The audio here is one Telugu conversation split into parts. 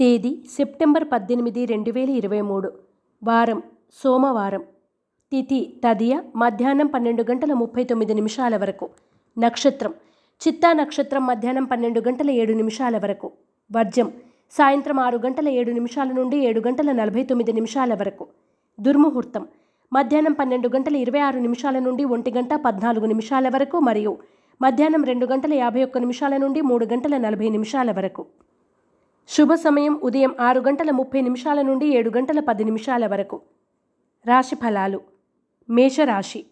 తేదీ సెప్టెంబర్ పద్దెనిమిది రెండు వేల ఇరవై మూడు. వారం సోమవారం. తిథి తదియ మధ్యాహ్నం పన్నెండు గంటల ముప్పై తొమ్మిది నిమిషాల వరకు. నక్షత్రం చిత్తా నక్షత్రం మధ్యాహ్నం పన్నెండు గంటల ఏడు నిమిషాల వరకు. వర్జం సాయంత్రం ఆరు గంటల ఏడు నిమిషాల నుండి ఏడు గంటల నలభై తొమ్మిది నిమిషాల వరకు. దుర్ముహూర్తం మధ్యాహ్నం పన్నెండు గంటల ఇరవై ఆరు నిమిషాల నుండి ఒంటి గంట పద్నాలుగు నిమిషాల వరకు మరియు మధ్యాహ్నం రెండు గంటల యాభై ఒక్క నిమిషాల నుండి మూడు గంటల నలభై నిమిషాల వరకు. శుభ సమయం ఉదయం ఆరు గంటల ముప్పై నిమిషాల నుండి ఏడు గంటల పది నిమిషాల వరకు. రాశి ఫలాలు. మేషరాశి.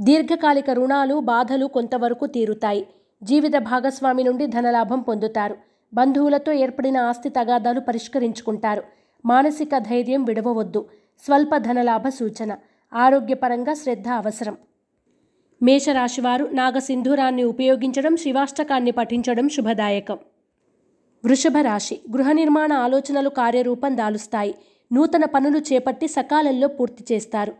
దీర్ఘకాలిక రుణాలు బాధలు కొంతవరకు తీరుతాయి. జీవిత భాగస్వామి నుండి ధనలాభం పొందుతారు. బంధువులతో ఏర్పడిన ఆస్తి తగాదాలు పరిష్కరించుకుంటారు. మానసిక ధైర్యం విడవవద్దు. స్వల్ప ధనలాభ సూచన. ఆరోగ్యపరంగా శ్రద్ధ అవసరం. మేషరాశివారు నాగసింధూరాన్ని ఉపయోగించడం శివాష్టకాన్ని పఠించడం శుభదాయకం. వృషభ రాశి. గృహ నిర్మాణ ఆలోచనలు కార్యరూపం దాలుస్తాయి. నూతన పనులు చేపట్టి సకాలంలో పూర్తి చేస్తారు.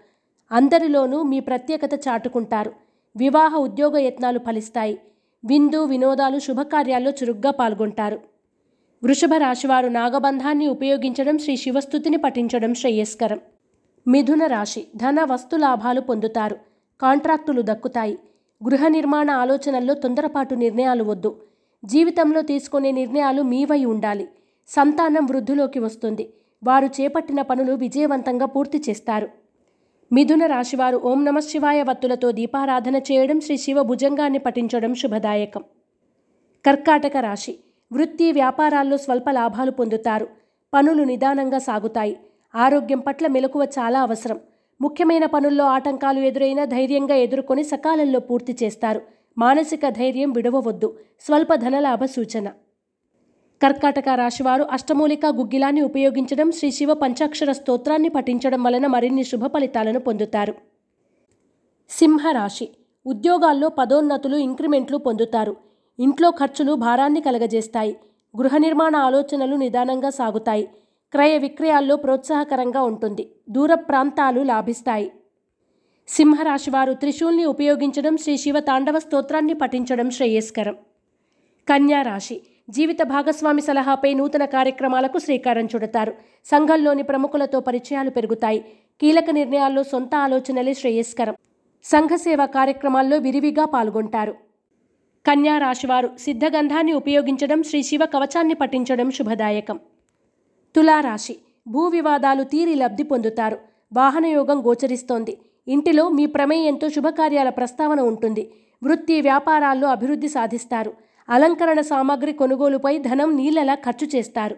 అందరిలోనూ మీ ప్రత్యేకత చాటుకుంటారు. వివాహ ఉద్యోగ యత్నాలు ఫలిస్తాయి. విందు వినోదాలు శుభకార్యాల్లో చురుగ్గా పాల్గొంటారు. వృషభ రాశివారు నాగబంధాన్ని ఉపయోగించడం శ్రీ శివస్థుతిని పఠించడం శ్రేయస్కరం. మిథున రాశి. ధన వస్తు లాభాలు పొందుతారు. కాంట్రాక్టులు దక్కుతాయి. గృహ నిర్మాణ ఆలోచనల్లో తొందరపాటు నిర్ణయాలు వద్దు. జీవితంలో తీసుకునే నిర్ణయాలు మీవై ఉండాలి. సంతానం వృద్ధిలోకి వస్తుంది. వారు చేపట్టిన పనులు విజయవంతంగా పూర్తి చేస్తారు. మిథున రాశివారు ఓం నమ శివాయ వత్తులతో దీపారాధన చేయడం శ్రీ శివ భుజంగాన్ని పఠించడం శుభదాయకం. కర్కాటక రాశి. వృత్తి వ్యాపారాల్లో స్వల్ప లాభాలు పొందుతారు. పనులు నిదానంగా సాగుతాయి. ఆరోగ్యం పట్ల మెలకువ చాలా అవసరం. ముఖ్యమైన పనుల్లో ఆటంకాలు ఎదురైనా ధైర్యంగా ఎదుర్కొని సకాలంలో పూర్తి చేస్తారు. మానసిక ధైర్యం విడవవద్దు. స్వల్ప ధనలాభ సూచన. కర్కాటక రాశివారు అష్టమూలిక గుగ్గిలాన్ని ఉపయోగించడం శ్రీ శివ పంచాక్షర స్తోత్రాన్ని పఠించడం వలన మరిన్ని శుభ ఫలితాలను పొందుతారు. సింహరాశి. ఉద్యోగాల్లో పదోన్నతులు ఇంక్రిమెంట్లు పొందుతారు. ఇంట్లో ఖర్చులు భారాన్ని కలగజేస్తాయి. గృహ నిర్మాణ ఆలోచనలు నిదానంగా సాగుతాయి. క్రయ విక్రయాల్లో ప్రోత్సాహకరంగా ఉంటుంది. దూర ప్రాంతాలు లాభిస్తాయి. సింహరాశివారు త్రిశూల్ని ఉపయోగించడం శ్రీ శివ తాండవ స్తోత్రాన్ని పఠించడం శ్రేయస్కరం. కన్యారాశి జీవిత భాగస్వామి సలహాపై నూతన కార్యక్రమాలకు శ్రీకారం చుడతారు. సంఘంలోని ప్రముఖులతో పరిచయాలు పెరుగుతాయి. కీలక నిర్ణయాల్లో సొంత ఆలోచనలే శ్రేయస్కరం. సంఘ సేవా కార్యక్రమాల్లో విరివిగా పాల్గొంటారు. కన్యా రాశివారు సిద్ధగంధాన్ని ఉపయోగించడం శ్రీ శివ కవచాన్ని పఠించడం శుభదాయకం. తులారాశి భూ వివాదాలు తీరి లబ్ధి పొందుతారు. వాహనయోగం గోచరిస్తోంది. ఇంటిలో మీ ప్రమేయంతో శుభకార్యాల ప్రస్తావన ఉంటుంది. వృత్తి వ్యాపారాల్లో అభివృద్ధి సాధిస్తారు. అలంకరణ సామాగ్రి కొనుగోలుపై ధనం నీళ్ళలా ఖర్చు చేస్తారు.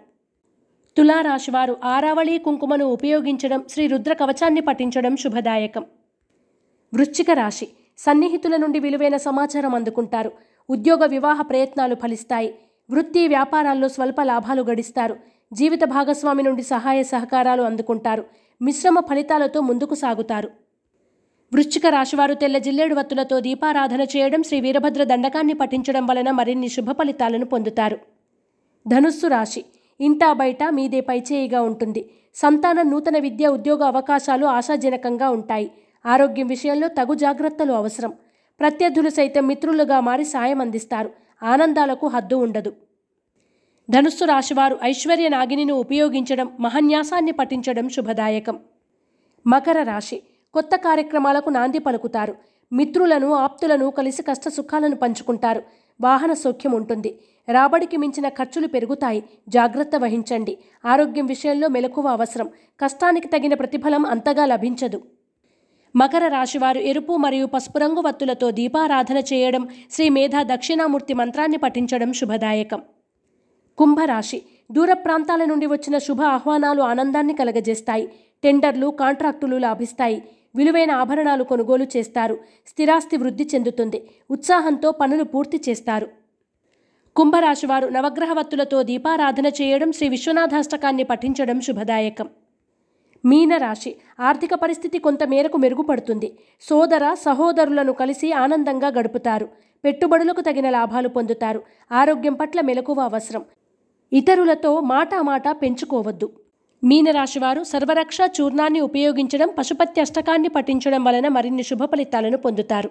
తులారాశివారు ఆరావళి కుంకుమను ఉపయోగించడం శ్రీ రుద్ర కవచాన్ని పఠించడం శుభదాయకం. వృశ్చిక రాశి సన్నిహితుల నుండి విలువైన సమాచారం అందుకుంటారు. ఉద్యోగ వివాహ ప్రయత్నాలు ఫలిస్తాయి. వృత్తి వ్యాపారాల్లో స్వల్ప లాభాలు గడిస్తారు. జీవిత భాగస్వామి నుండి సహాయ సహకారాలు అందుకుంటారు. మిశ్రమ ఫలితాలతో ముందుకు సాగుతారు. వృశ్చిక రాశివారు తెల్ల జిల్లేడు వత్తులతో దీపారాధన చేయడం శ్రీ వీరభద్ర దండకాన్ని పఠించడం వలన మరిన్ని శుభ ఫలితాలను పొందుతారు. ధనుస్సు రాశి. ఇంటా బయట మీదే పైచేయిగా ఉంటుంది. సంతానం నూతన విద్య ఉద్యోగ అవకాశాలు ఆశాజనకంగా ఉంటాయి. ఆరోగ్యం విషయంలో తగు జాగ్రత్తలు అవసరం. ప్రత్యర్థులు సైతం మిత్రులుగా మారి సాయం అందిస్తారు. ఆనందాలకు హద్దు ఉండదు. ధనుస్సు రాశివారు ఐశ్వర్య నాగినిని ఉపయోగించడం మహన్యాసాన్ని పఠించడం శుభదాయకం. మకర రాశి. కొత్త కార్యక్రమాలకు నాంది పలుకుతారు. మిత్రులను ఆప్తులను కలిసి కష్ట సుఖాలను పంచుకుంటారు. వాహన సౌఖ్యం ఉంటుంది. రాబడికి మించిన ఖర్చులు పెరుగుతాయి. జాగ్రత్త వహించండి. ఆరోగ్యం విషయంలో మెలకువ అవసరం. కష్టానికి తగిన ప్రతిఫలం అంతగా లభించదు. మకర రాశివారు ఎరుపు మరియు పసుపు రంగు వత్తులతో దీపారాధన చేయడం శ్రీ మేధా దక్షిణామూర్తి మంత్రాన్ని పఠించడం శుభదాయకం. కుంభరాశి దూర ప్రాంతాల నుండి వచ్చిన శుభ ఆహ్వానాలు ఆనందాన్ని కలగజేస్తాయి. టెండర్లు కాంట్రాక్టులు లాభిస్తాయి. విలువైన ఆభరణాలు కొనుగోలు చేస్తారు. స్థిరాస్తి వృద్ధి చెందుతుంది. ఉత్సాహంతో పనులు పూర్తి చేస్తారు. కుంభరాశివారు నవగ్రహవత్తులతో దీపారాధన చేయడం శ్రీ విశ్వనాథాష్టకాన్ని పఠించడం శుభదాయకం. మీనరాశి ఆర్థిక పరిస్థితి కొంత మేరకు మెరుగుపడుతుంది. సోదర సహోదరులను కలిసి ఆనందంగా గడుపుతారు. పెట్టుబడులకు తగిన లాభాలు పొందుతారు. ఆరోగ్యం పట్ల మెలకువ అవసరం. ఇతరులతో మాటామాట పెంచుకోవద్దు. మీనరాశివారు సర్వరక్ష చూర్ణాన్ని ఉపయోగించడం పశుపత్య అష్టకాన్ని పఠించడం వలన మరిన్ని శుభ ఫలితాలను పొందుతారు.